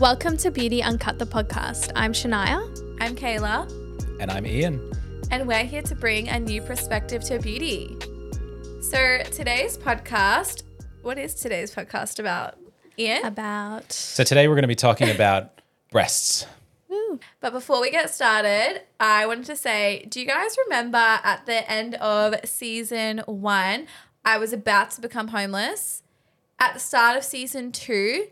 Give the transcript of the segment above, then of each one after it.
Welcome to Beauty Uncut the podcast. I'm Shania. I'm Kayla, And I'm Ian. and we're here to bring a new perspective to beauty. So, today's podcast, what is today's podcast about? Ian? About So today we're going to be talking about breasts. But before we get started, I wanted to say do you guys remember at the end of season one, I was about to become homeless? At the start of season two,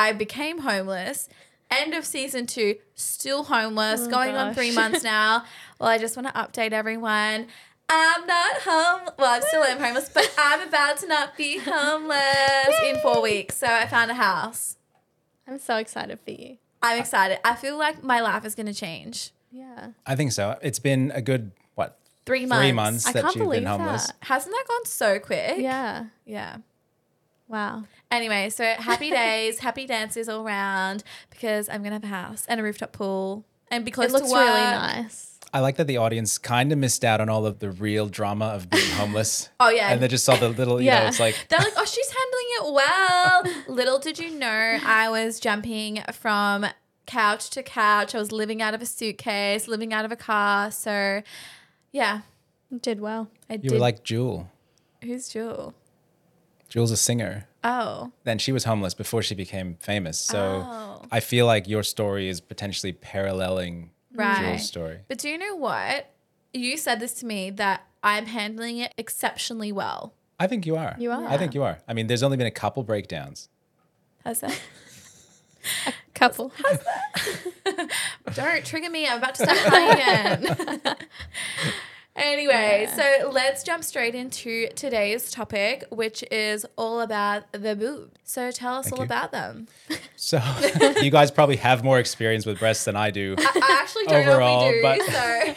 I became homeless. End of season two, still homeless, oh going on three months now. Well, I just want to update everyone. I'm not home. Well, I still am homeless, but I'm about to not be homeless in four weeks. So I found a house. I'm so excited for you. I'm excited. I feel like my life is going to change. Yeah. I think so. It's been a good, what, Three months. three months I that can't you've been believe homeless. that. Hasn't that gone so quick? Yeah. Yeah. Wow. Anyway, so happy days, happy dances all round because I'm gonna have a house and a rooftop pool and be close It looks to work. really nice. I like that the audience kind of missed out on all of the real drama of being homeless. Oh, yeah. And they just saw the little, you know, Yeah. it's like, They're like, oh, she's handling it well. Little did you know, I was jumping from couch to couch. I was living out of a suitcase, living out of a car. So, yeah, did well. I you did. were like Jewel. who's Jewel? Jewel's a singer. Oh, Then she was homeless before she became famous. So Oh. I feel like your story is potentially paralleling right. Jewel's story. But do you know what? You said this to me that I'm handling it exceptionally well. I think you are. You are. I think you are. I mean, there's only been a couple breakdowns. How's that? a Couple. Don't trigger me. I'm about to start crying again. anyway, so let's jump straight into today's topic, which is all about the boobs. So tell us Thank all you. about them. So you guys probably have more experience with breasts than I do. I, I actually don't know Overall, if we do,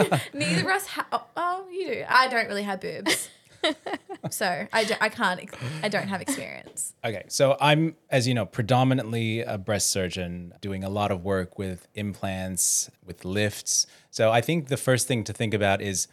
but- so neither of us. Ha- oh, oh, you do. I don't really have boobs, so I, do, I can't. ex- I don't have experience. Okay, so I'm, as you know, predominantly a breast surgeon, doing a lot of work with implants, with lifts. So I think the first thing to think about is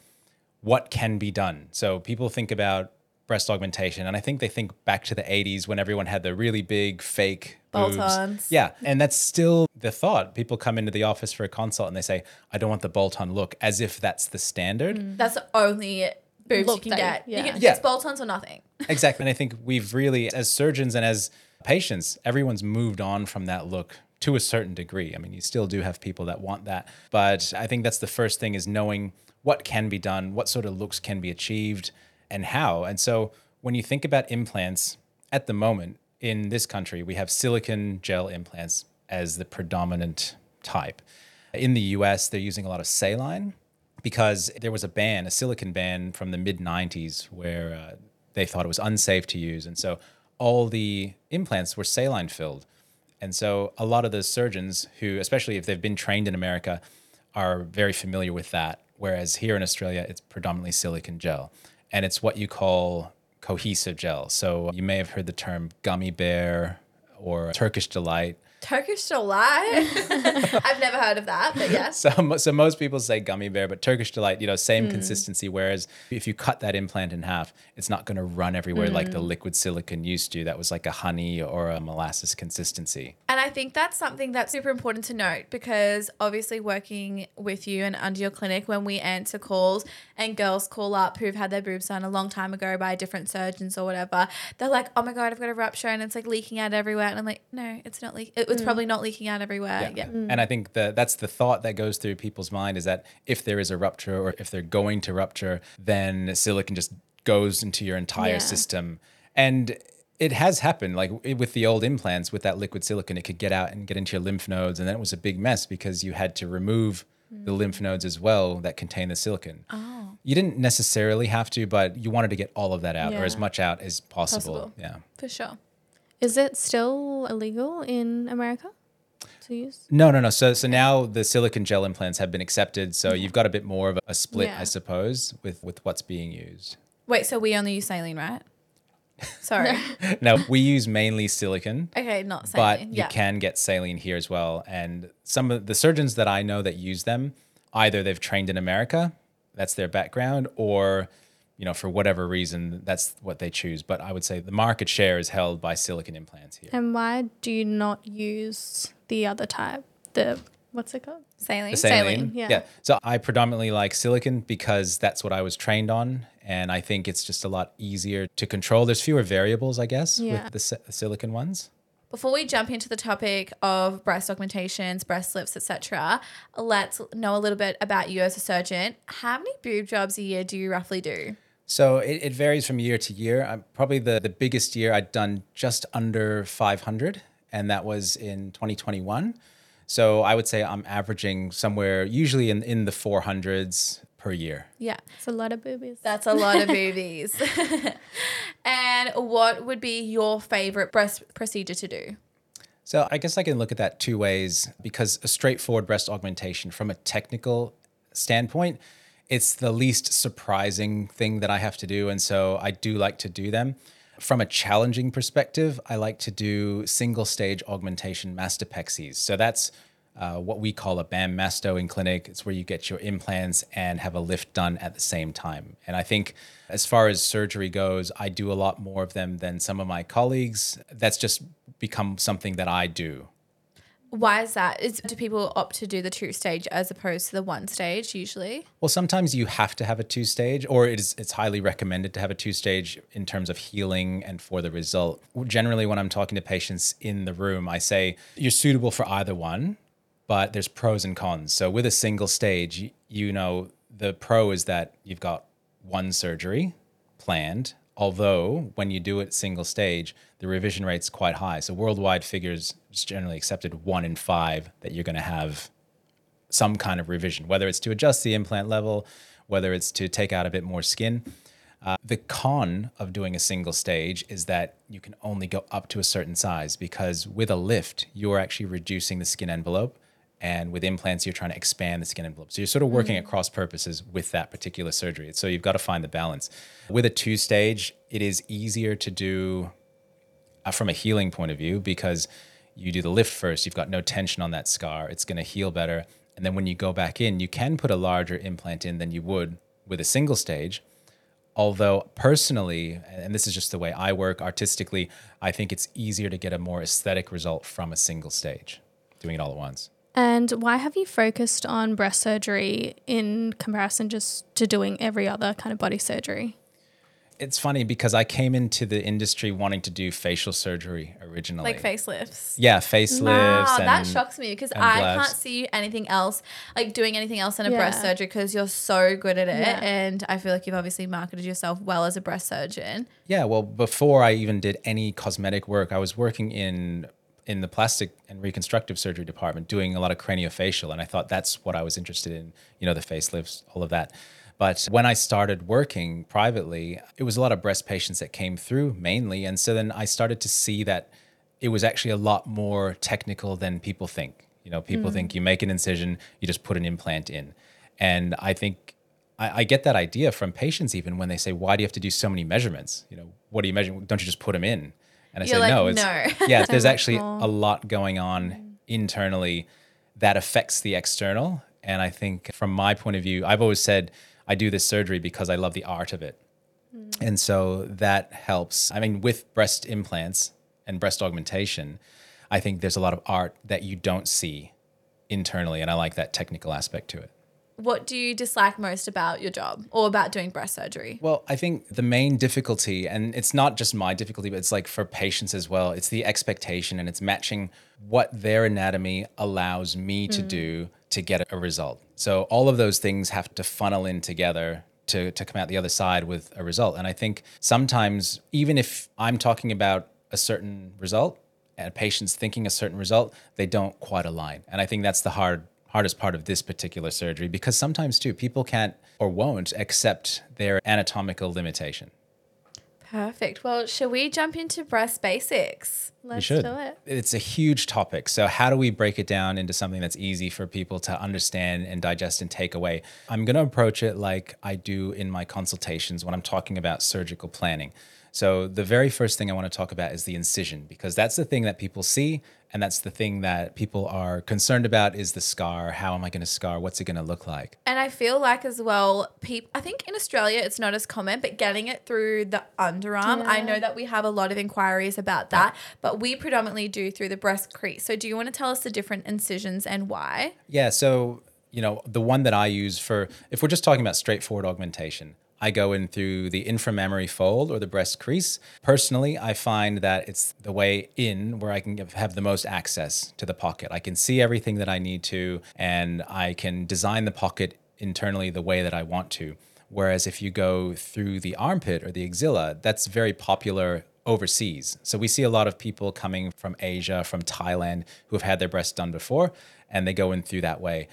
what can be done. So people think about breast augmentation, and I think they think back to the 80s when everyone had the really big fake boobs. Bolt-ons. Yeah, and that's still the thought. People come into the office for a consult and they say, "I don't want the bolt-on look," as if that's the standard. Mm. That's the only boobs Look you can that- get. You yeah. can, Yeah. It's bolt-ons or nothing. Exactly. And I think we've really, as surgeons and as patients, everyone's moved on from that look to a certain degree. I mean, you still do have people that want that. But I think that's the first thing is knowing what can be done, what sort of looks can be achieved, and how. And so when you think about implants at the moment in this country, we have silicon gel implants as the predominant type. In the US, they're using a lot of saline because there was a ban, a silicon ban from the mid 90s where uh, they thought it was unsafe to use. And so all the implants were saline filled. And so a lot of the surgeons who, especially if they've been trained in America, are very familiar with that. Whereas here in Australia, it's predominantly silicon gel. And it's what you call cohesive gel. So you may have heard the term gummy bear or Turkish delight. Turkish delight. I've never heard of that, but yes. So, so most people say gummy bear, but Turkish delight, you know, same Hmm. consistency. Whereas if you cut that implant in half, it's not going to run everywhere like Hmm. the liquid silicon used to. That was like a honey or a molasses consistency. And I think that's something that's super important to note because obviously working with you and under your clinic when we answer calls and girls call up who've had their boobs done a long time ago by different surgeons or whatever, they're like, "Oh my god, I've got a rupture and it's like leaking out everywhere." And I'm like, "No, it's not leaking. It's mm-hmm. probably not leaking out everywhere." Yeah. And I think that that's the thought that goes through people's mind is that if there is a rupture or if they're going to rupture, then silicon just goes into your entire Yeah. system. And it has happened like with the old implants with that liquid silicon it could get out and get into your lymph nodes and then it was a big mess because you had to remove mm. the lymph nodes as well that contain the silicon. Oh. You didn't necessarily have to, but you wanted to get all of that out or as much out as possible. Possible. Yeah. For sure. Is it still illegal in America to use? No, no, no. So, so now the silicon gel implants have been accepted. So you've got a bit more of a split, Yeah. I suppose, with with what's being used. Wait, so we only use saline, right? Sorry. No, we use mainly silicon, okay, not saline. but saline. you yeah. can get saline here as well. And some of the surgeons that I know that use them, either they've trained in America, that's their background, or you know, for whatever reason, that's what they choose. But I would say the market share is held by silicon implants here. And why do you not use the other type? The what's it called? Saline. The saline. Saline, yeah. So I predominantly like silicon because that's what I was trained on. And I think it's just a lot easier to control. There's fewer variables, I guess, Yeah. with the, si- the silicon ones. Before we jump into the topic of breast augmentations, breast lifts, etc., let's know a little bit about you as a surgeon. How many boob jobs a year do you roughly do? So it, it varies from year to year. I'm probably the, the biggest year I'd done just under 500, and that was in 2021. So I would say I'm averaging somewhere usually in, in the 400s per year. Yeah, It's a lot of boobies. that's a lot of boobies. and what would be your favorite breast procedure to do? So I guess I can look at that two ways because a straightforward breast augmentation from a technical standpoint, it's the least surprising thing that I have to do. And so I do like to do them. From a challenging perspective, I like to do single stage augmentation mastopexies. So that's uh, what we call a BAM masto in clinic. It's where you get your implants and have a lift done at the same time. And I think as far as surgery goes, I do a lot more of them than some of my colleagues. That's just become something that I do. Why is that? Is, do people opt to do the two stage as opposed to the one stage usually? Well, sometimes you have to have a two stage, or it is, it's highly recommended to have a two stage in terms of healing and for the result. Generally, when I'm talking to patients in the room, I say you're suitable for either one, but there's pros and cons. So with a single stage, you, you know, the pro is that you've got one surgery planned. Although when you do it single stage, the revision rate's quite high. So worldwide figures it's generally accepted one in five that you're going to have some kind of revision, whether it's to adjust the implant level, whether it's to take out a bit more skin. Uh, the con of doing a single stage is that you can only go up to a certain size because with a lift, you're actually reducing the skin envelope. And with implants, you're trying to expand the skin envelope. So you're sort of working at cross purposes with that particular surgery. So you've got to find the balance. With a two stage, it is easier to do uh, from a healing point of view because you do the lift first, you've got no tension on that scar, it's going to heal better. And then when you go back in, you can put a larger implant in than you would with a single stage. Although, personally, and this is just the way I work artistically, I think it's easier to get a more aesthetic result from a single stage, doing it all at once. And why have you focused on breast surgery in comparison just to doing every other kind of body surgery? It's funny because I came into the industry wanting to do facial surgery originally. Like facelifts? Yeah, facelifts. Wow, and, that shocks me because I blabs. can't see anything else, like doing anything else than a breast surgery because you're so good at it. Yeah. And I feel like you've obviously marketed yourself well as a breast surgeon. Yeah, well, before I even did any cosmetic work, I was working in in the plastic and reconstructive surgery department doing a lot of craniofacial and I thought that's what I was interested in, you know, the facelifts, all of that. But when I started working privately, it was a lot of breast patients that came through mainly and so then I started to see that it was actually a lot more technical than people think. You know, people hmm. think you make an incision, you just put an implant in. And I think I, I get that idea from patients even when they say, "Why do you have to do so many measurements? You know, what are you measuring? Don't you just put them in?" And I You're say, like, "No, it's "No." yeah. There's actually oh. a lot going on internally that affects the external." And I think from my point of view, I've always said I do this surgery because I love the art of it. Mm. And so that helps. I mean, with breast implants and breast augmentation, I think there's a lot of art that you don't see internally. And I like that technical aspect to it. What do you dislike most about your job or about doing breast surgery? Well, I think the main difficulty, and it's not just my difficulty, but it's like for patients as well, it's the expectation and it's matching what their anatomy allows me to mm. do to get a result. So all of those things have to funnel in together to, to come out the other side with a result. And I think sometimes, even if I'm talking about a certain result and a patient's thinking a certain result, they don't quite align. And I think that's the hard hardest part of this particular surgery because sometimes too people can't or won't accept their anatomical limitation. Perfect. Well, shall we jump into breast basics? Let's do it. It's a huge topic. So how do we break it down into something that's easy for people to understand and digest and take away? I'm going to approach it like I do in my consultations when I'm talking about surgical planning. So, the very first thing I want to talk about is the incision because that's the thing that people see. And that's the thing that people are concerned about is the scar. How am I going to scar? What's it going to look like? And I feel like as well, people. I think in Australia it's not as common, but getting it through the underarm, I know that we have a lot of inquiries about that, but we predominantly do through the breast crease. So do you want to tell us the different incisions and why? Yeah. So, you know, the one that I use for, if we're just talking about straightforward augmentation, I go in through the inframammary fold or the breast crease. Personally, I find that it's the way in where I can have the most access to the pocket. I can see everything that I need to, and I can design the pocket internally the way that I want to. Whereas if you go through the armpit or the axilla, that's very popular overseas. So we see a lot of people coming from Asia, from Thailand, who have had their breasts done before, and they go in through that way.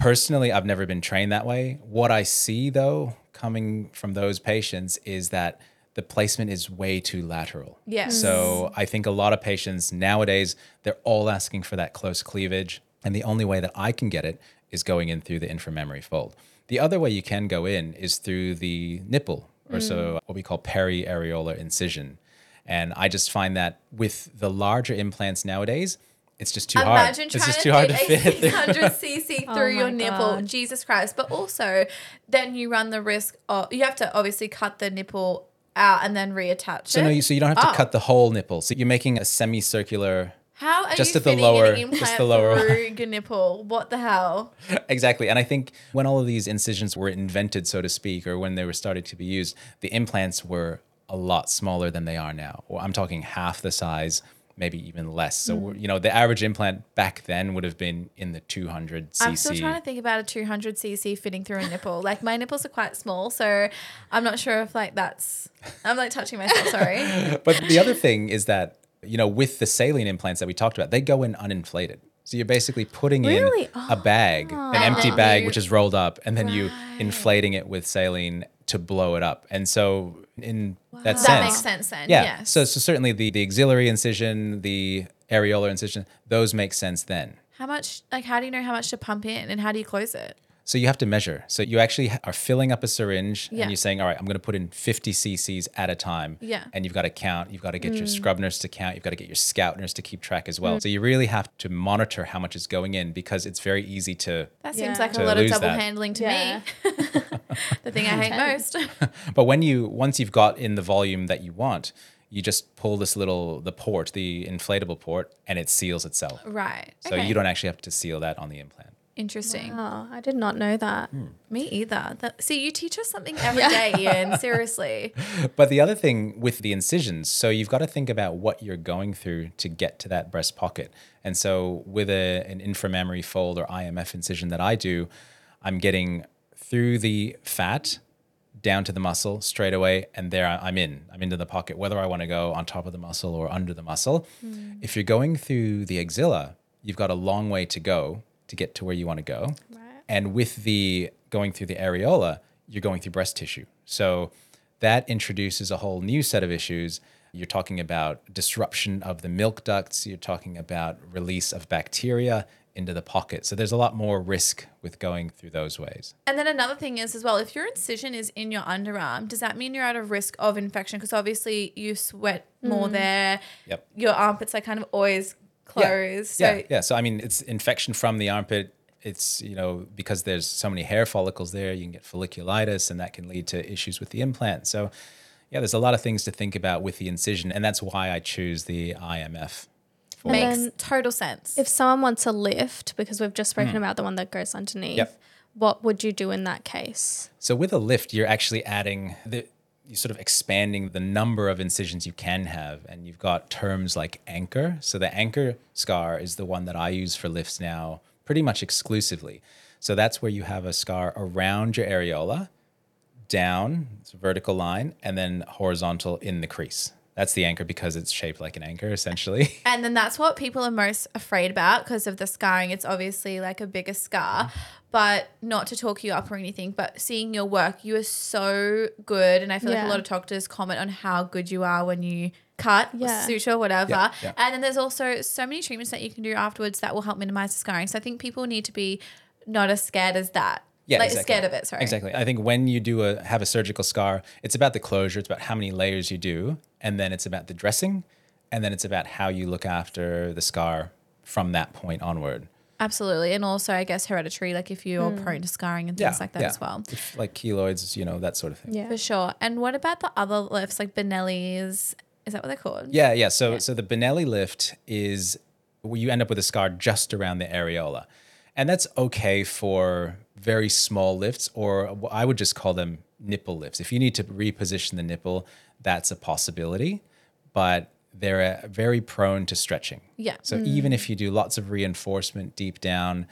Personally, I've never been trained that way. What I see though, coming from those patients, is that the placement is way too lateral. Yes. So I think a lot of patients nowadays, they're all asking for that close cleavage. And the only way that I can get it is going in through the inframammary fold. The other way you can go in is through the nipple, or so mm. what we call peri periareolar incision. And I just find that with the larger implants nowadays, it's just too hard. Imagine It's trying just to too hard to fit a 600 cc Oh through your my nipple. God. Jesus Christ. But also, then you run the risk of, you have to obviously cut the nipple out and then reattach So it. no, you, so you don't have to Oh. cut the whole nipple. So you're making a semicircular. How are just you at the lower- an just implant the lower- through your nipple? What the hell? exactly. And I think when all of these incisions were invented, so to speak, or when they were started to be used, the implants were a lot smaller than they are now. Or I'm talking half the size, maybe even less. So Mm. you know, the average implant back then would have been in the 200 cc. I'm still trying to think about a 200 cc fitting through a nipple. Like my nipples are quite small, so I'm not sure if like that's. I'm like touching myself. Sorry. but the other thing is that you know with the saline implants that we talked about they go in uninflated so you're basically putting Really? in a bag an empty bag which is rolled up and then you inflating it with saline to blow it up and so in that That sense that makes sense then. yeah Yes. so, so certainly the, the axillary incision the areolar incision those make sense then how much? Like, how do you know how much to pump in, and how do you close it? So you have to measure. So you actually are filling up a syringe Yeah. and you're saying, all right, I'm going to put in 50 cc's at a time. Yeah. And you've got to count. You've got to get Mm. your scrub nurse to count. You've got to get your scout nurse to keep track as well. So you really have to monitor how much is going in because it's very easy to. That seems Yeah. like a lot of lose double that. handling to Yeah. me. the thing I hate most. But when you, once you've got in the volume that you want, you just pull this little, the port, the inflatable port, and it seals itself. right. So you don't actually have to seal that on the implant. Interesting. Oh, I did not know that. Hmm. Me either. That, see, you teach us something every day, Ian. Seriously. But the other thing with the incisions, so you've got to think about what you're going through to get to that breast pocket. And so with a, an inframammary fold or IMF incision that I do, I'm getting through the fat down to the muscle straight away, and there I- I'm in. I'm into the pocket, whether I want to go on top of the muscle or under the muscle. If you're going through the axilla, you've got a long way to go to get to where you want to go. Right. And with the going through the areola, you're going through breast tissue. So that introduces a whole new set of issues. You're talking about disruption of the milk ducts, you're talking about release of bacteria into the pocket. So there's a lot more risk with going through those ways. And then another thing is as well, if your incision is in your underarm, does that mean you're at a risk of infection? Because obviously you sweat more mm. there. Yep. Your armpits are kind of always closed. So yeah, yeah. So I mean, it's infection from the armpit. It's you know because there's so many hair follicles there, you can get folliculitis, and that can lead to issues with the implant. So yeah, there's a lot of things to think about with the incision, and that's why I choose the IMF. And makes total sense. If someone wants a lift, because we've just spoken hmm. about the one that goes underneath. Yep. what would you do in that case? So with a lift, you're actually adding the you're sort of expanding the number of incisions you can have, and you've got terms like anchor. So the anchor scar is the one that I use for lifts now, pretty much exclusively. So that's where you have a scar around your areola, down, it's a vertical line, and then horizontal in the crease. That's the anchor because it's shaped like an anchor, essentially. And then that's what people are most afraid about because of the scarring. It's obviously like a bigger scar, but not to talk you up or anything, but seeing your work, you are so good. And I feel like a lot of doctors comment on how good you are when you cut, Yeah. suture, whatever. Yeah, yeah. And then there's also so many treatments that you can do afterwards that will help minimize the scarring. So I think people need to be not as scared as that. Yeah, like exactly. scared of it. Sorry. Exactly. I think when you do a have a surgical scar, it's about the closure, it's about how many layers you do, and then it's about the dressing, and then it's about how you look after the scar from that point onward. Absolutely, and also I guess hereditary, like if you're Hmm. prone to scarring and things like that yeah. as well. If, like keloids, you know, that sort of thing. Yeah. For sure. And what about the other lifts, like Benelli's? Is that what they're called? Yeah, yeah. So so the Benelli lift is where you end up with a scar just around the areola. And that's okay for very small lifts, or I would just call them nipple lifts. If you need to reposition the nipple, that's a possibility, but they're uh, very prone to stretching. Yeah. So even if you do lots of reinforcement deep down,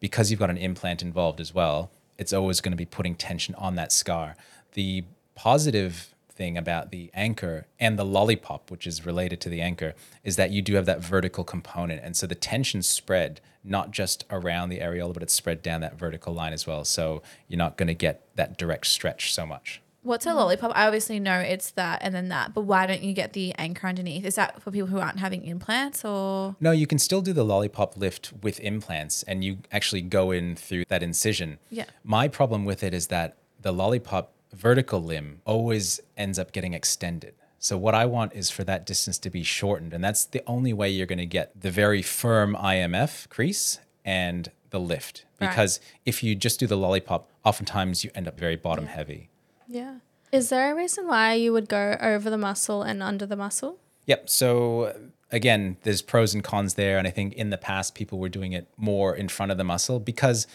because you've got an implant involved as well, it's always going to be putting tension on that scar. The positive thing about the anchor and the lollipop, which is related to the anchor, is that you do have that vertical component. And so the tension spread not just around the areola, but it's spread down that vertical line as well. So you're not going to get that direct stretch so much. What's a mm. lollipop? I obviously know it's that and then that, but why don't you get the anchor underneath? Is that for people who aren't having implants or? No, you can still do the lollipop lift with implants and you actually go in through that incision. Yeah. My problem with it is that the lollipop vertical limb always ends up getting extended. So what I want is for that distance to be shortened and that's the only way you're going to get the very firm IMF crease and the lift. Right. Because if you just do the lollipop, oftentimes you end up very bottom heavy. Yeah. Is there a reason why you would go over the muscle and under the muscle? Yep. So again, there's pros and cons there. And I think in the past, people were doing it more in front of the muscle because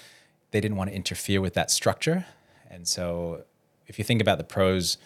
they didn't want to interfere with that structure. And so if you think about the pros,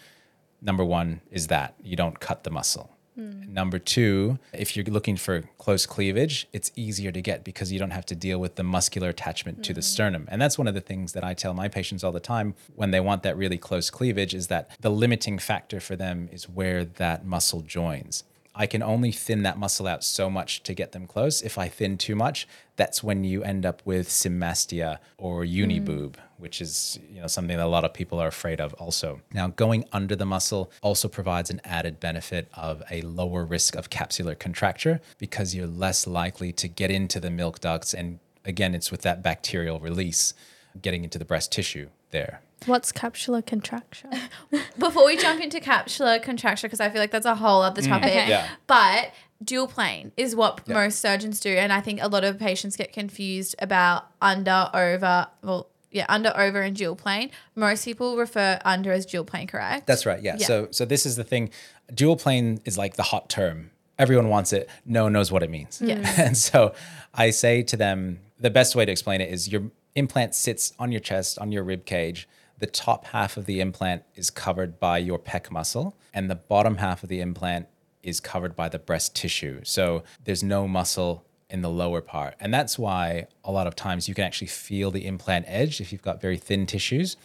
number one is that you don't cut the muscle. Hmm. Number two, if you're looking for close cleavage, it's easier to get because you don't have to deal with the muscular attachment to the hmm. sternum. And that's one of the things that I tell my patients all the time when they want that really close cleavage is that the limiting factor for them is where that muscle joins. I can only thin that muscle out so much to get them close. If I thin too much, that's when you end up with symmastia or uniboob, mm. which is you know something that a lot of people are afraid of also. Now, going under the muscle also provides an added benefit of a lower risk of capsular contracture because you're less likely to get into the milk ducts and again, it's with that bacterial release getting into the breast tissue there. What's capsular contraction? Before we jump into capsular contracture, because I feel like that's a whole other mm. topic. Okay. Yeah. But dual plane is what most surgeons do. And I think a lot of patients get confused about under, over, well, yeah, under, over, and dual plane. Most people refer under as dual plane, correct? That's right. Yeah. Yeah. So so this is the thing. Dual plane is like the hot term. Everyone wants it. No one knows what it means. Yes. and so I say to them, the best way to explain it is your implant sits on your chest, on your rib cage. The top half of the implant is covered by your pec muscle, and the bottom half of the implant is covered by the breast tissue. So there's no muscle in the lower part. And that's why a lot of times you can actually feel the implant edge if you've got very thin tissues.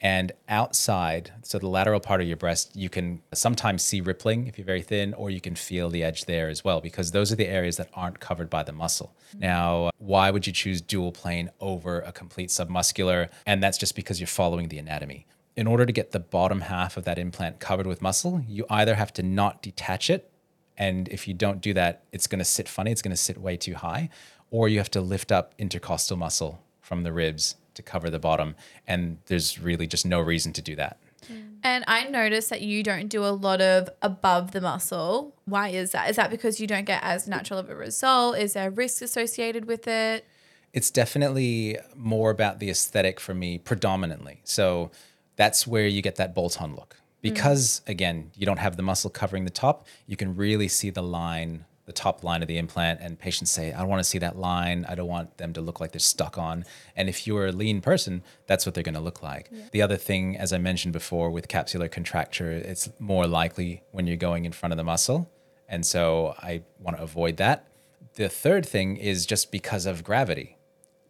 And outside, so the lateral part of your breast, you can sometimes see rippling if you're very thin, or you can feel the edge there as well, because those are the areas that aren't covered by the muscle. Now, why would you choose dual plane over a complete submuscular? And that's just because you're following the anatomy. In order to get the bottom half of that implant covered with muscle, you either have to not detach it and if you don't do that, it's going to sit funny. It's going to sit way too high. Or you have to lift up intercostal muscle from the ribs to cover the bottom. And there's really just no reason to do that. Mm. And I noticed that you don't do a lot of above the muscle. Why is that? Is that because you don't get as natural of a result? Is there risk associated with it? It's definitely more about the aesthetic for me, predominantly. So that's where you get that bolt on look. Mm. Because again, you don't have the muscle covering the top, you can really see the line, the top line of the implant. And patients say, I don't want to see that line. I don't want them to look like they're stuck on. And if you're a lean person, that's what they're going to look like. The other thing, as I mentioned before, with capsular contracture, it's more likely when you're going in front of the muscle. And so I want to avoid that. The third thing is just because of gravity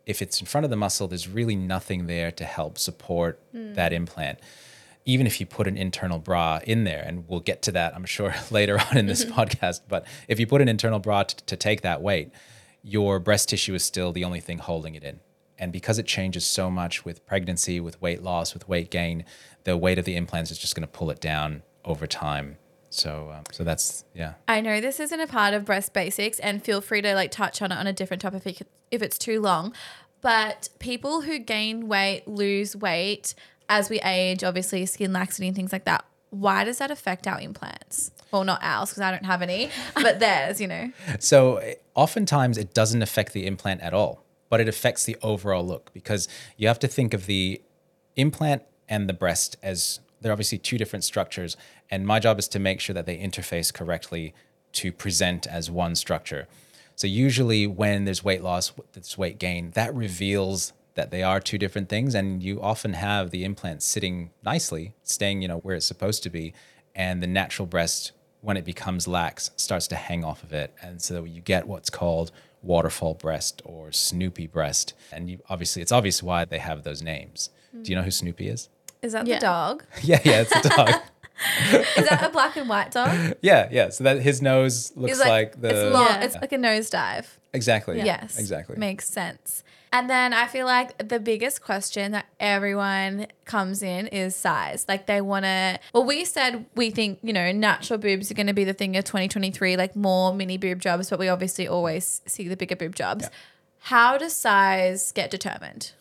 if it's in front of the muscle, there's really nothing there to help support hmm. that implant. Even if you put an internal bra in there, and we'll get to that, I'm sure, later on in this podcast. But if you put an internal bra t- to take that weight, your breast tissue is still the only thing holding it in. And because it changes so much with pregnancy, with weight loss, with weight gain, the weight of the implants is just going to pull it down over time. So, um, so that's yeah. I know this isn't a part of breast basics, and feel free to like touch on it on a different topic if, if it's too long. But people who gain weight, lose weight as we age, obviously skin laxity and things like that. Why does that affect our implants? Well, not ours because I don't have any, but theirs, you know. So oftentimes it doesn't affect the implant at all, but it affects the overall look because you have to think of the implant and the breast as they're obviously two different structures. And my job is to make sure that they interface correctly to present as one structure. So usually when there's weight loss, there's weight gain, that reveals that they are two different things and you often have the implant sitting nicely, staying, you know, where it's supposed to be, and the natural breast when it becomes lax starts to hang off of it and so you get what's called waterfall breast or Snoopy breast. And you, obviously it's obvious why they have those names. Do you know who Snoopy is? Is that Yeah. the dog? Yeah, yeah, it's a dog. Is that a black and white dog? yeah, yeah. So that his nose looks It's like, the it's long. Yeah. It's like a nosedive. exactly. Yes. exactly. Makes sense. And then I feel like the biggest question that everyone comes in is size. Like they want to, well, we said we think, you know, natural boobs are going to be the thing of 2023, like more mini boob jobs, but we obviously always see the bigger boob jobs. How does size get determined?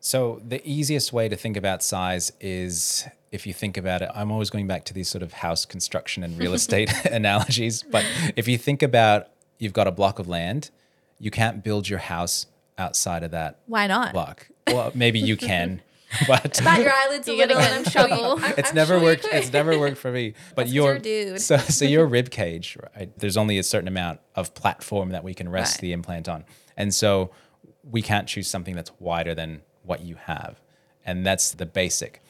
So the easiest way to think about size is if you think about it, I'm always going back to these sort of house construction and real estate analogies. But if you think about you've got a block of land, you can't build your house outside of that Why not? block. Well, maybe you can, but Bat your eyelids You're gonna little get and in I'm you- trouble. It's I'm never sure worked. It's never worked for me. But That's 'cause your you're a dude. so so your rib cage, right? There's only a certain amount of platform that we can rest Right. the implant on, and so we can't choose something that's wider than what you have, and that's the basic.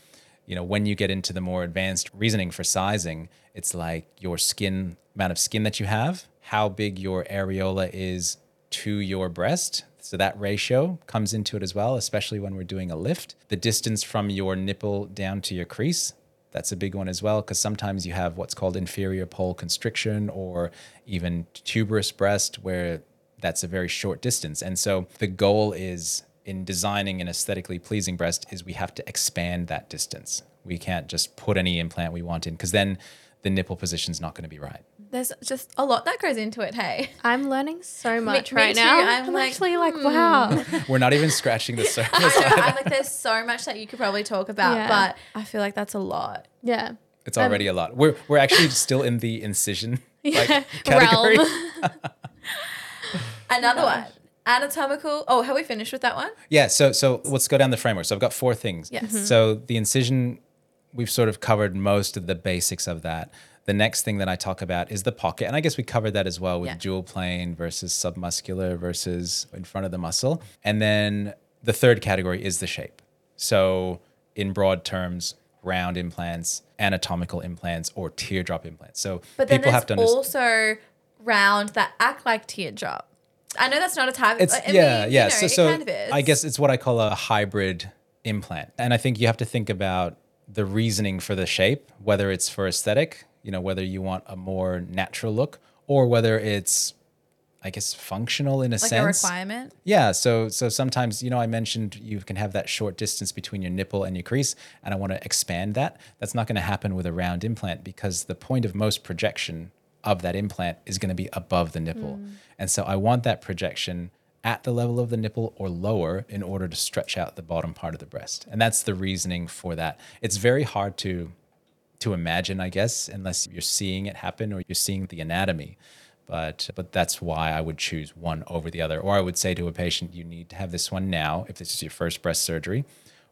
You know, when you get into the more advanced reasoning for sizing, it's like your skin amount of skin that you have, how big your areola is to your breast. So that ratio comes into it as well, especially when we're doing a lift. The distance from your nipple down to your crease, that's a big one as well, because sometimes you have what's called inferior pole constriction or even tuberous breast, where that's a very short distance. And so the goal is in designing an aesthetically pleasing breast is we have to expand that distance. We can't just put any implant we want in because then the nipple position's not going to be right. There's just a lot that goes into it. Hey. I'm learning so much me right too. now. I'm I'm, like, actually like, wow. We're not even scratching the surface. I know. I'm like, there's so much that you could probably talk about, Yeah. but I feel like that's a lot. yeah. It's already a lot. We're we're actually still in the incision like, Yeah. category. Realm. Another one. Anatomical. Oh, have we finished with that one? Yeah, so so let's go down the framework. So I've got four things. Yes. Mhm. So the incision, we've sort of covered most of the basics of that. The next thing that I talk about is the pocket, and I guess we covered that as well with Yeah. dual plane versus submuscular versus in front of the muscle. And then the third category is the shape. So in broad terms, round implants, anatomical implants, or teardrop implants. So But people there's have to understand. also round that act like teardrop. I know that's not a type. It's I mean, yeah, you yeah. know, so so kind of. I guess it's what I call a hybrid implant. And I think you have to think about the reasoning for the shape, whether it's for aesthetic, you know, whether you want a more natural look or whether it's I guess functional in a like sense. a requirement. Yeah, so so sometimes you know I mentioned you can have that short distance between your nipple and your crease, and I want to expand that. That's not going to happen with a round implant because the point of most projection of that implant is going to be above the nipple, mm. and so I want that projection at the level of the nipple or lower in order to stretch out the bottom part of the breast, and that's the reasoning for that. It's very hard to to imagine, I guess, unless you're seeing it happen or you're seeing the anatomy. But but that's why I would choose one over the other. Or I would say to a patient, you need to have this one now if this is your first breast surgery.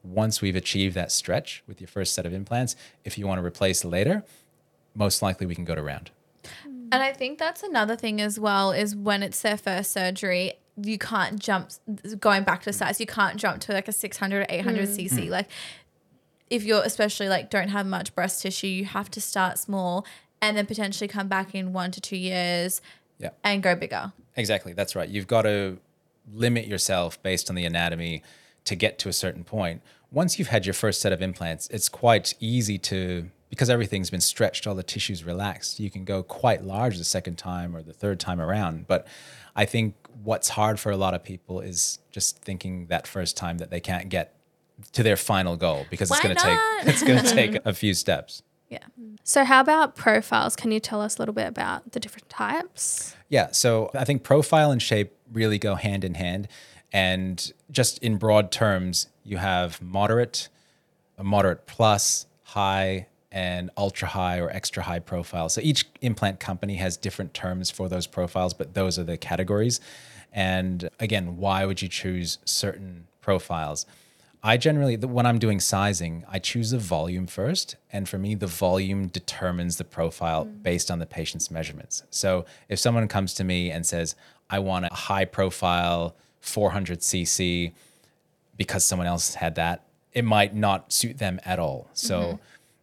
Once we've achieved that stretch with your first set of implants, if you want to replace later, most likely we can go to round. And I think that's another thing as well is when it's their first surgery, you can't jump going back to size. You can't jump to like a 600 or 800 Mm. cc. Like if you're especially like don't have much breast tissue, you have to start small and then potentially come back in 1 to 2 years Yeah. and go bigger. Exactly. That's right. You've got to limit yourself based on the anatomy to get to a certain point. Once you've had your first set of implants, it's quite easy to, because everything's been stretched, all the tissues relaxed, you can go quite large the second time or the third time around. But I think what's hard for a lot of people is just thinking that first time that they can't get to their final goal because it's going to take it's going to take a few steps. Yeah. So, how about profiles? Can you tell us a little bit about the different types? Yeah, so I think profile and shape really go hand in hand. And just in broad terms, you have moderate, a moderate plus, high, and ultra high or extra high profile. So each implant company has different terms for those profiles, but those are the categories. And again, why would you choose certain profiles? I generally, when I'm doing sizing, I choose the volume first. And for me, the volume determines the profile mm. based on the patient's measurements. So if someone comes to me and says, I want a high profile 400 cc because someone else had that, it might not suit them at all. So mm-hmm.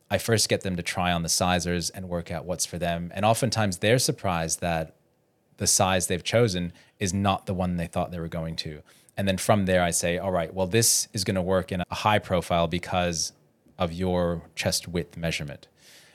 I first get them to try on the sizers and work out what's for them. And oftentimes they're surprised that the size they've chosen is not the one they thought they were going to. And then from there, I say, all right, well, this is going to work in a high profile because of your chest width measurement.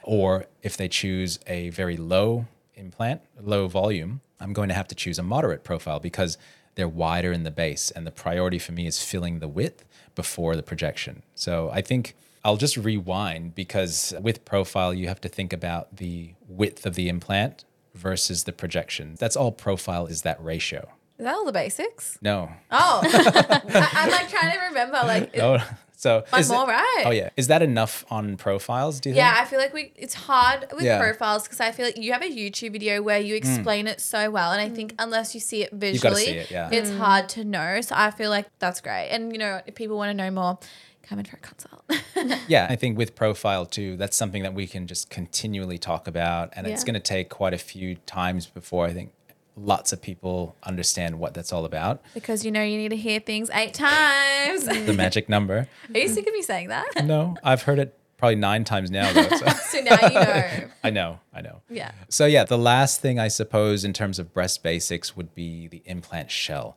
Or if they choose a very low implant, low volume, I'm going to have to choose a moderate profile because they're wider in the base. And the priority for me is filling the width before the projection. So I think I'll just rewind because with profile, you have to think about the width of the implant versus the projection. That's all profile is that ratio. Is that all the basics? No. Oh, I, I'm like trying to remember. Like, No. So I'm is it- all right. Oh yeah. Is that enough on profiles, do you Yeah, think? I feel like we it's hard with Yeah. Mm. profiles because I feel like you have a YouTube video where you explain it so well, and I think unless you see it visually, see it, yeah. it's hard to know. So I feel like that's great. And you know, if people want to know more, come in for a consult. Yeah, I think with profile too, that's something that we can just continually talk about, and it's going to take quite a few times before I think lots of people understand what that's all about. because you know you need to hear things eight times. The magic number. Are you sick of me saying that? No, I've heard it probably nine times now. Though, so. So now you know. I know, I know. Yeah. So yeah, the last thing I suppose in terms of breast basics would be the implant shell.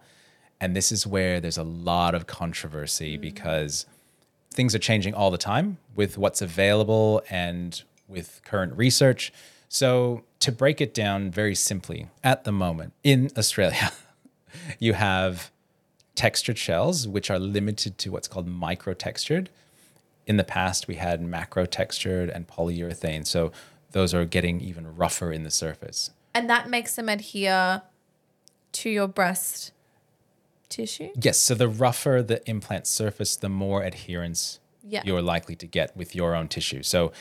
And this is where there's a lot of controversy mm. because things are changing all the time with what's available and with current research. So to break it down very simply, at the moment in Australia, you have textured shells which are limited to what's called micro textured in the past we had macro textured and polyurethane so those are getting even rougher in the surface And that makes them adhere to your breast tissue. yes so the rougher the implant surface the more adherence Yeah. you're likely to get with your own tissue so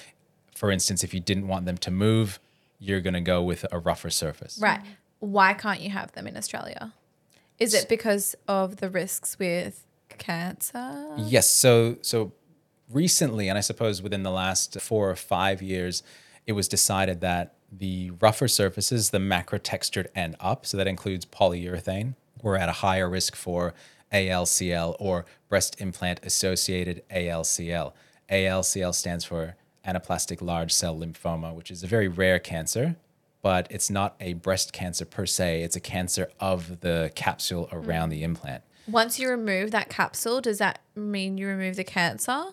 for instance if you didn't want them to move you're going to go with a rougher surface Right. Why can't you have them in Australia? Is it because of the risks with cancer? Yes. So so recently, and I suppose within the last four or five years, it was decided that the rougher surfaces, the macro textured and up, so that includes polyurethane, were at a higher risk for ALCL or breast implant associated ALCL. ALCL stands for anaplastic large cell lymphoma, which is a very rare cancer, but it's not a breast cancer per se. It's a cancer of the capsule around the implant. Once you remove that capsule, does that mean you remove the cancer?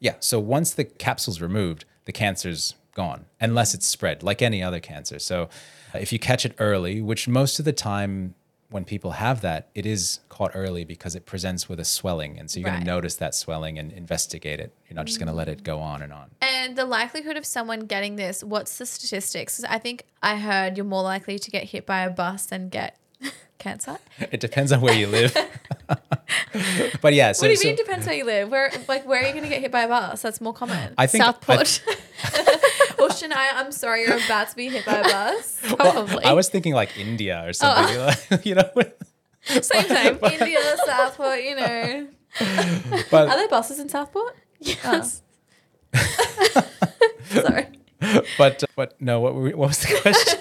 Yeah. So once the capsule's removed, the cancer's gone, unless it's spread like any other cancer. So uh, if you catch it early, which most of the time when people have that, it is caught early because it presents with a swelling. And so you're going to notice that swelling and investigate it. You're not just going to let it go on and on. And the likelihood of someone getting this, what's the statistics? I think I heard you're more likely to get hit by a bus than get cancer. It depends on where you live. but yeah, so, what do you so mean depends where you live? Where like where are you gonna get hit by a bus? That's more common. I think I- Southport. well, Shania, I'm sorry you're about to be hit by a bus. Probably. I was thinking like India or oh. something, Oh. like, you know. Same time. India, Southport, you know. But Are there buses in Southport? yes. Ah. Sorry. but but no, what were we, what was the question?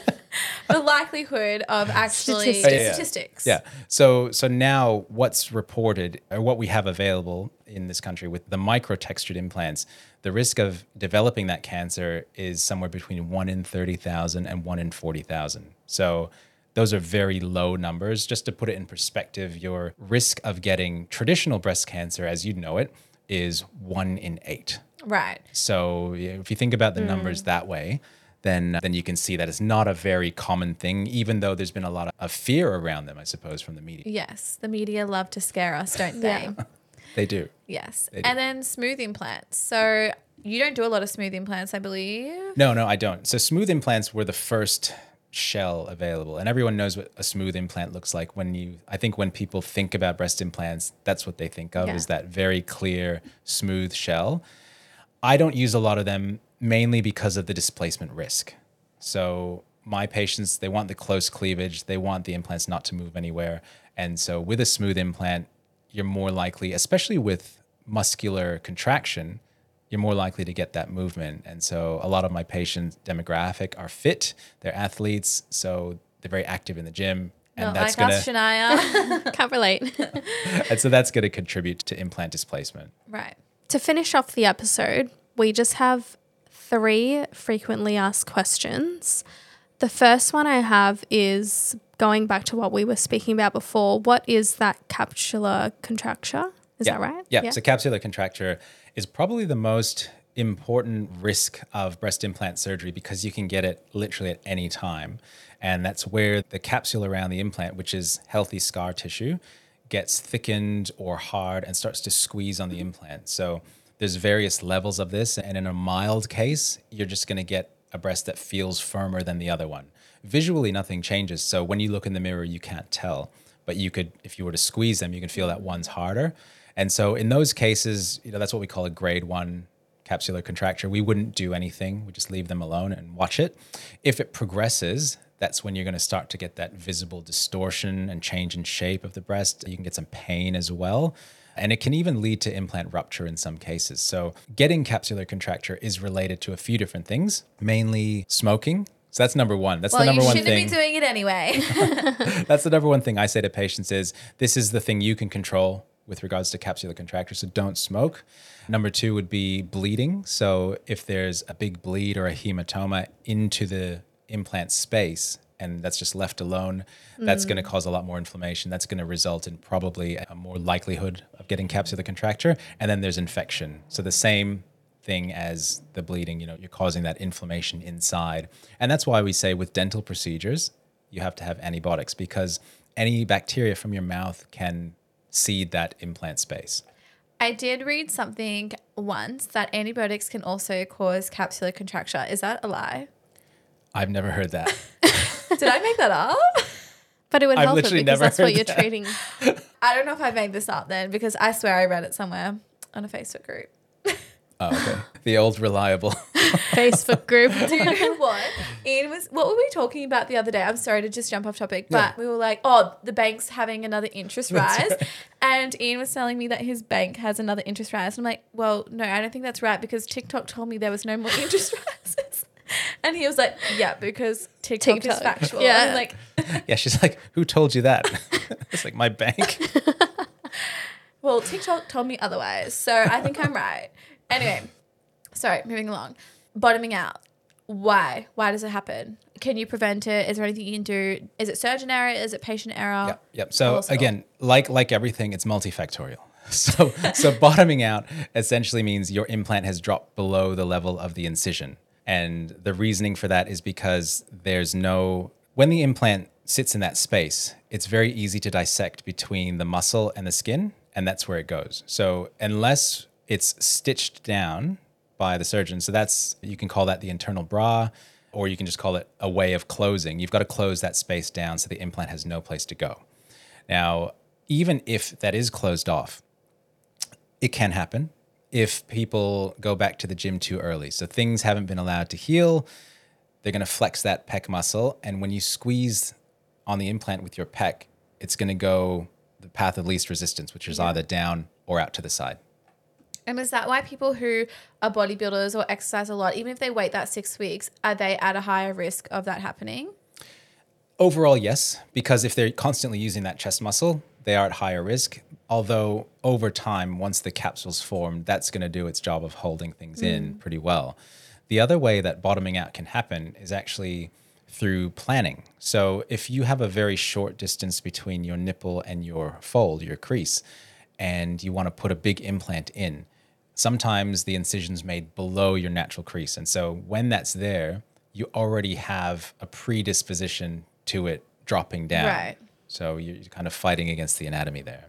The likelihood of actually Statistics. Yeah, yeah. statistics. Yeah. So so now what's reported or what we have available in this country with the microtextured implants, the risk of developing that cancer is somewhere between 1 in 30,000 and 1 in 40,000. So those are very low numbers. Just to put it in perspective, your risk of getting traditional breast cancer as you know it is 1 in 8. Right. So if you think about the Mm. numbers that way, then then you can see that it's not a very common thing, even though there's been a lot of, of fear around them, I suppose, from the media. Yes. The media love to scare us, don't they? Yeah. They do. Yes. They do. And then smooth implants. So you don't do a lot of smooth implants, I believe. No, no, I don't. So smooth implants were the first shell available. And everyone knows what a smooth implant looks like when you I think when people think about breast implants, that's what they think of Yeah. is that very clear, smooth shell. I don't use a lot of them mainly because of the displacement risk. So my patients, they want the close cleavage, they want the implants not to move anywhere. And so with a smooth implant, you're more likely, especially with muscular contraction, you're more likely to get that movement. And so a lot of my patients demographic are fit, they're athletes, so they're very active in the gym. And Not that's like gonna Shania. Can't relate. and so that's gonna contribute to implant displacement. right. to finish off the episode, we just have three frequently asked questions. The first one I have is going back to what we were speaking about before. What is that capsular contracture? Is that right? Yeah. So capsular contracture is probably the most important risk of breast implant surgery because you can get it literally at any time. And that's where the capsule around the implant, which is healthy scar tissue, gets thickened or hard and starts to squeeze on the implant. So there's various levels of this. And in a mild case, you're just going to get a breast that feels firmer than the other one. Visually, nothing changes. So when you look in the mirror, you can't tell. But you could, if you were to squeeze them, you can feel that one's harder. And so in those cases, you know, that's what we call a grade one capsular contracture. We wouldn't do anything. We just leave them alone and watch it. If it progresses, that's when you're going to start to get that visible distortion and change in shape of the breast. You can get some pain as well. And it can even lead to implant rupture in some cases. So, getting capsular contracture is related to a few different things, mainly smoking. So, that's number one. That's Well, the number one thing. Well, you shouldn't be doing it anyway. That's the number one thing I say to patients is this is the thing you can control with regards to capsular contracture. So don't smoke. Number two would be bleeding. So if there's a big bleed or a hematoma into the implant space and that's just left alone, that's going to mm. cause a lot more inflammation. That's going to result in probably a more likelihood of getting capsular contracture. And then there's infection. So the same thing as the bleeding, you know, you're causing that inflammation inside. And that's why we say with dental procedures, you have to have antibiotics because any bacteria from your mouth can seed that implant space. I did read something once that antibiotics can also cause capsular contracture. Is that a lie? I've never heard that. Did I make that up? But it would I've help it literally because never that's what heard you're that. treating. I don't know if I made this up then because I swear I read it somewhere on a Facebook group. Oh, okay. the old reliable. Facebook group. Do you know what? Ian was what were we talking about the other day? I'm sorry to just jump off topic, but we were like, oh, the bank's having another interest rise. And Ian was telling me that his bank has another interest rise. And I'm like, well, no, I don't think that's right because TikTok told me there was no more interest rises. And he was like, yeah, because TikTok, is factual. Yeah. I'm like, yeah, she's like, who told you that? it's like my bank. well, TikTok told me otherwise. So I think I'm right. Anyway, sorry, moving along. Bottoming out. Why? Why does it happen? Can you prevent it? Is there anything you can do? Is it surgeon error? Is it patient error? Yep. Yep. So again, like like everything, it's multifactorial. So so bottoming out essentially means your implant has dropped below the level of the incision. And the reasoning for that is because there's no when the implant sits in that space, it's very easy to dissect between the muscle and the skin, and that's where it goes. So unless it's stitched down by the surgeon, so that's you can call that the internal bra, or you can just call it a way of closing. You've got to close that space down so the implant has no place to go. Now, even if that is closed off, it can happen if people go back to the gym too early. So things haven't been allowed to heal. They're going to flex that pec muscle. And when you squeeze on the implant with your pec, it's going to go the path of least resistance, which is either down or out to the side. And is that why people who are bodybuilders or exercise a lot, even if they wait that six weeks, are they at a higher risk of that happening? Overall, yes, because if they're constantly using that chest muscle, they are at higher risk. Although over time, once the capsule's formed, that's going to do its job of holding things in mm. pretty well. The other way that bottoming out can happen is actually through planning. So if you have a very short distance between your nipple and your fold, your crease, and you want to put a big implant in, sometimes the incision's made below your natural crease. And so when that's there, you already have a predisposition to it dropping down. Right. So you're kind of fighting against the anatomy there.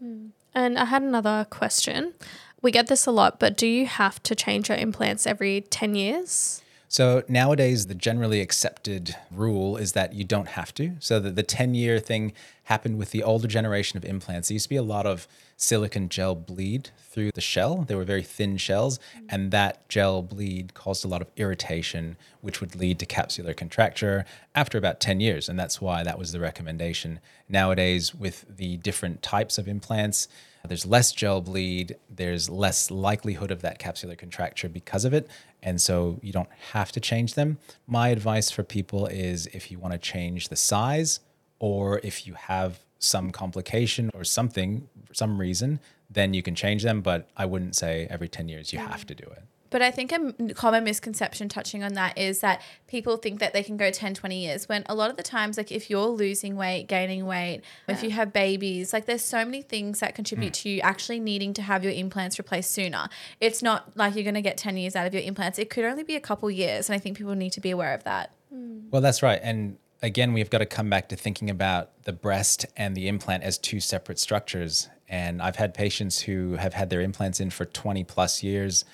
And I had another question. We get this a lot, but do you have to change your implants every 10 years? So nowadays, the generally accepted rule is that you don't have to. So the, the 10 year thing happened with the older generation of implants. There used to be a lot of silicone gel bleed through the shell. They were very thin shells, and that gel bleed caused a lot of irritation, which would lead to capsular contracture after about 10 years. And that's why that was the recommendation. Nowadays, with the different types of implants, there's less gel bleed, there's less likelihood of that capsular contracture because of it. And so you don't have to change them. My advice for people is if you want to change the size or if you have some complication or something for some reason, then you can change them. But I wouldn't say every 10 years you have mm. to do it. But I think a common misconception touching on that is that people think that they can go 10, 20 years when a lot of the times, like if you're losing weight, gaining weight, if you have babies, like there's so many things that contribute mm. to you actually needing to have your implants replaced sooner. It's not like you're going to get 10 years out of your implants. It could only be a couple years. And I think people need to be aware of that. Mm. Well, that's right. And again, we've got to come back to thinking about the breast and the implant as two separate structures. And I've had patients who have had their implants in for 20 plus years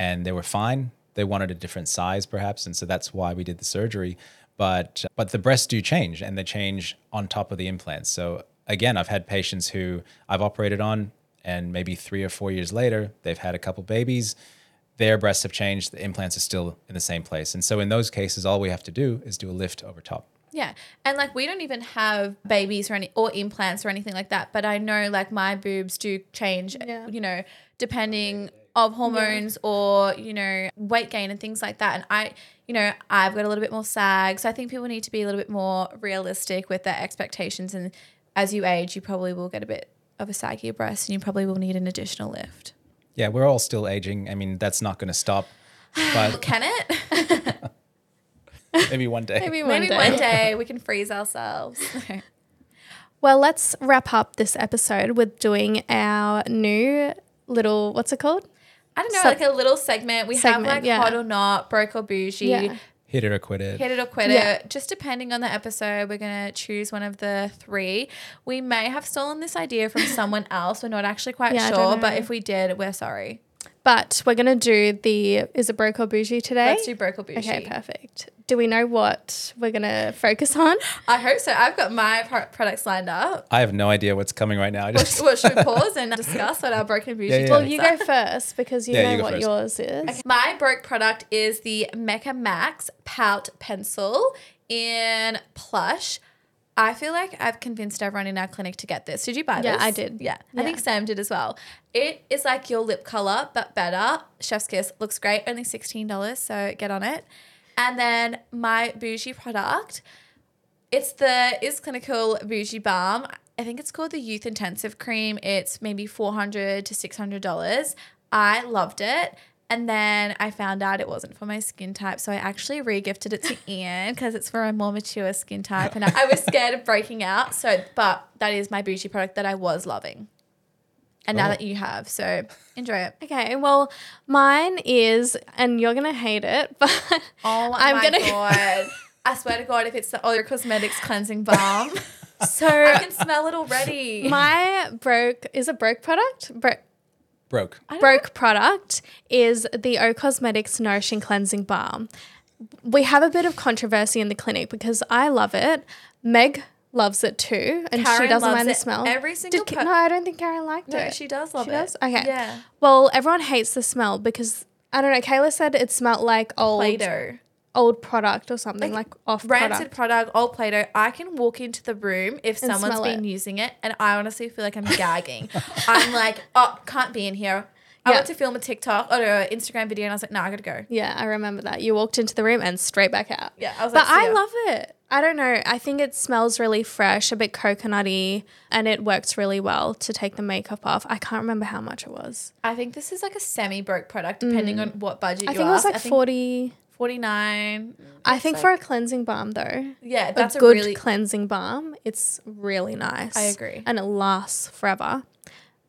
and they were fine. They wanted a different size, perhaps. And so that's why we did the surgery. But, but the breasts do change and they change on top of the implants. So again, I've had patients who I've operated on, and maybe three or four years later, they've had a couple babies their breasts have changed, the implants are still in the same place. And so in those cases, all we have to do is do a lift over top. Yeah. And like we don't even have babies or any or implants or anything like that. But I know like my boobs do change, Yeah. you know, depending of hormones or, you know, weight gain and things like that. And I, you know, I've got a little bit more sag. So I think people need to be a little bit more realistic with their expectations. And as you age, you probably will get a bit of a saggier breast and you probably will need an additional lift. Yeah, we're all still aging. I mean, that's not going to stop, but Can it? maybe one day. Maybe one Maybe day. one day we can freeze ourselves. Well, let's wrap up this episode with doing our new little, what's it called? I don't know, So- like a little segment. We Segment, have like yeah. hot or not, broke or bougie. Yeah. Hit it or quit it. Hit it or quit Yeah. it. Just depending on the episode, we're gonna choose one of the three. We may have stolen this idea from someone else. We're not actually quite Yeah, sure, but if we did, we're sorry. But we're going to do the, is it broke or bougie today? Let's do broke or bougie. Okay, perfect. Do we know what we're going to focus on? I hope so. I've got my pro- products lined up. I have no idea what's coming right now. I just Well, should we pause and discuss what our broken bougie Yeah, yeah. Well, you go first because you Yeah, know you what first. yours is. My broke product is the Mecca Max Pout Pencil in plush. I feel like I've convinced everyone in our clinic to get this. Did you buy Yeah, this? I did. Yeah, Yeah. I think Sam did as well. It is like your lip color, but better. Chef's Kiss looks great. Only $16, so get on it. And then my bougie product, it's the Is Clinical Bougie Balm. I think it's called the Youth Intensive Cream. It's maybe 400 to $600. I loved it. And then I found out it wasn't for my skin type. So I actually re-gifted it to Ian because it's for a more mature skin type. And I, I was scared of breaking out. So, but that is my beauty product that I was loving. And now Oh. that you have, so enjoy it. Okay, well, mine is, and you're going to hate it, but Oh I'm my gonna- god! I swear to God, if it's the Olio Cosmetics cleansing balm, so I can smell it already. my broke, is a broke product? Bro- broke. I don't broke product is the O Cosmetics Nourishing Cleansing Balm. We have a bit of controversy in the clinic because I love it. Meg loves it too, and she doesn't loves mind the smell. Every single Did, per- no, I don't think Karen liked No, it. she does love She it. does? Okay. Yeah. Well, everyone hates the smell because I don't know. Kayla said it smelled like old Play-Doh. Old product or something like, off Rancid product. product, old Play-Doh. I can walk into the room if And someone's been it. using it, and I honestly feel like I'm gagging. I'm like, oh, can't be in here. I Yeah. went to film a TikTok or an Instagram video, and I was like, no, I gotta go. Yeah, I remember that. You walked into the room and straight back out. Yeah, I was But like, I love it. I don't know. I think it smells really fresh, a bit coconutty, and it works really well to take the makeup off. I can't remember how much it was. I think this is like a semi-broke product, depending on what budget Mm. I think it was like I 40. 49. I think like- for a cleansing balm, though, yeah, that's a a, good really cleansing balm, it's really nice. I agree. And it lasts forever.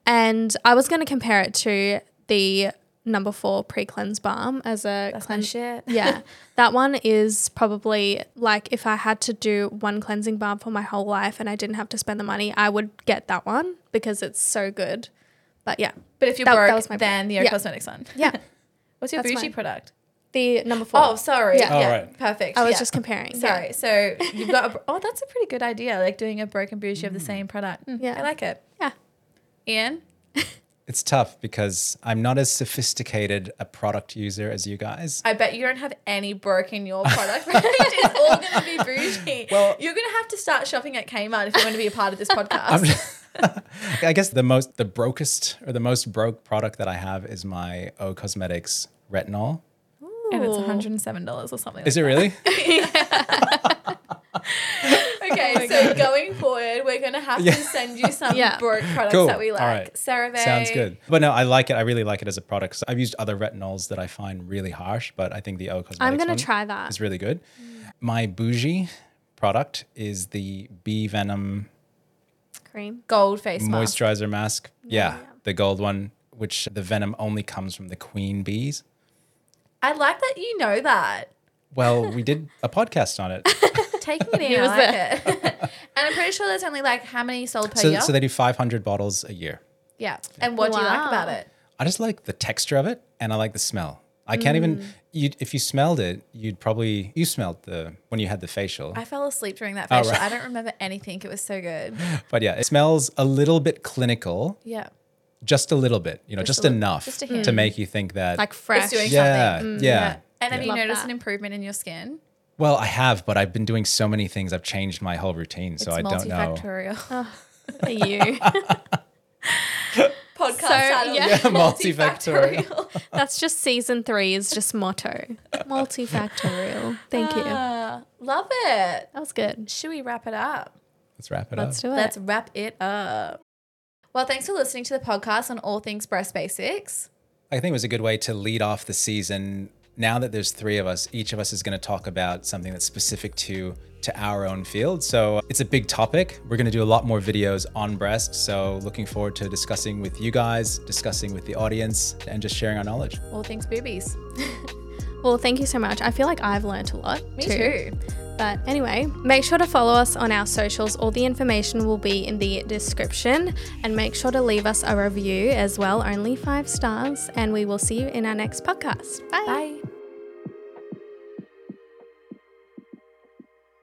And I was going to compare it to the number four pre cleanse balm as a that's my cleanse. shit. yeah, that one is probably like if I had to do one cleansing balm for my whole life and I didn't have to spend the money, I would get that one because it's so good. But yeah, But if you're That- that broke, was my then the O yeah. Cosmetics one. yeah. What's your That's bougie mine. product? The number four. Oh, sorry. Yeah. Yeah, Oh, right. perfect. I was Yeah. just comparing. Sorry. So you've got. A, oh, that's a pretty good idea. Like doing a broken bougie of the same product. Mm, Yeah. I like it. Yeah. Ian. It's tough because I'm not as sophisticated a product user as you guys. I bet you don't have any broke in your product range. it's all going to be bougie. Well- you're going to have to start shopping at Kmart if you want to be a part of this podcast. I guess the most, the brokest or the most broke product that I have is my O Cosmetics retinol. And it's $107 or something. Is it really? Okay, oh so going forward, we're going to have to send you some Yeah. broke products Cool. that we like. All right. CeraVe. Sounds good. But no, I like it. I really like it as a product. So I've used other retinols that I find really harsh, but I think the O Cosmetics I'm gonna one try that. is really good. My bougie product is the Bee Venom Cream. Gold face mask. moisturizer mask. Yeah, yeah. the gold one, which the venom only comes from the queen bees. I like that you know that. Well, we did a podcast on it. Taking it in, I was like it. and I'm pretty sure there's only like how many sold per So, year? so they do 500 bottles a year. yeah. And what do you like Wow. about it? I just like the texture of it and I like the smell. I can't even, Mm. you if you smelled it, you'd probably, you smelled the, when you had the facial. I fell asleep during that Oh, facial. right. I don't remember anything. It was so good. But yeah, it smells a little bit clinical, Yeah. Just a little bit, you know, just, a little- enough just a to make you think that. Like fresh. doing yeah, something. yeah. yeah, And have you Love noticed an improvement in your skin? Well, I have, but I've been doing so many things. I've changed my whole routine, so it's I don't know. multifactorial. Look at you. Podcast So, title. yeah. Yeah, multifactorial. That's just season three is just motto. Multifactorial. Thank you. Ah, love it. That was good. Should we wrap it up? Let's wrap it Let's up. do it. Let's wrap it up. Well, thanks for listening to the podcast on all things breast basics. I think it was a good way to lead off the season. Now that there's three of us, each of us is going to talk about something that's specific to to our own field. So it's a big topic. We're going to do a lot more videos on breast. So looking forward to discussing with you guys, discussing with the audience, and just sharing our knowledge. All things boobies. Well, thank you so much. I feel like I've learnt a lot. Me too. But anyway, make sure to follow us on our socials. All the information will be in the description. And make sure to leave us a review as well, only five stars. And we will see you in our next podcast. Bye. Bye.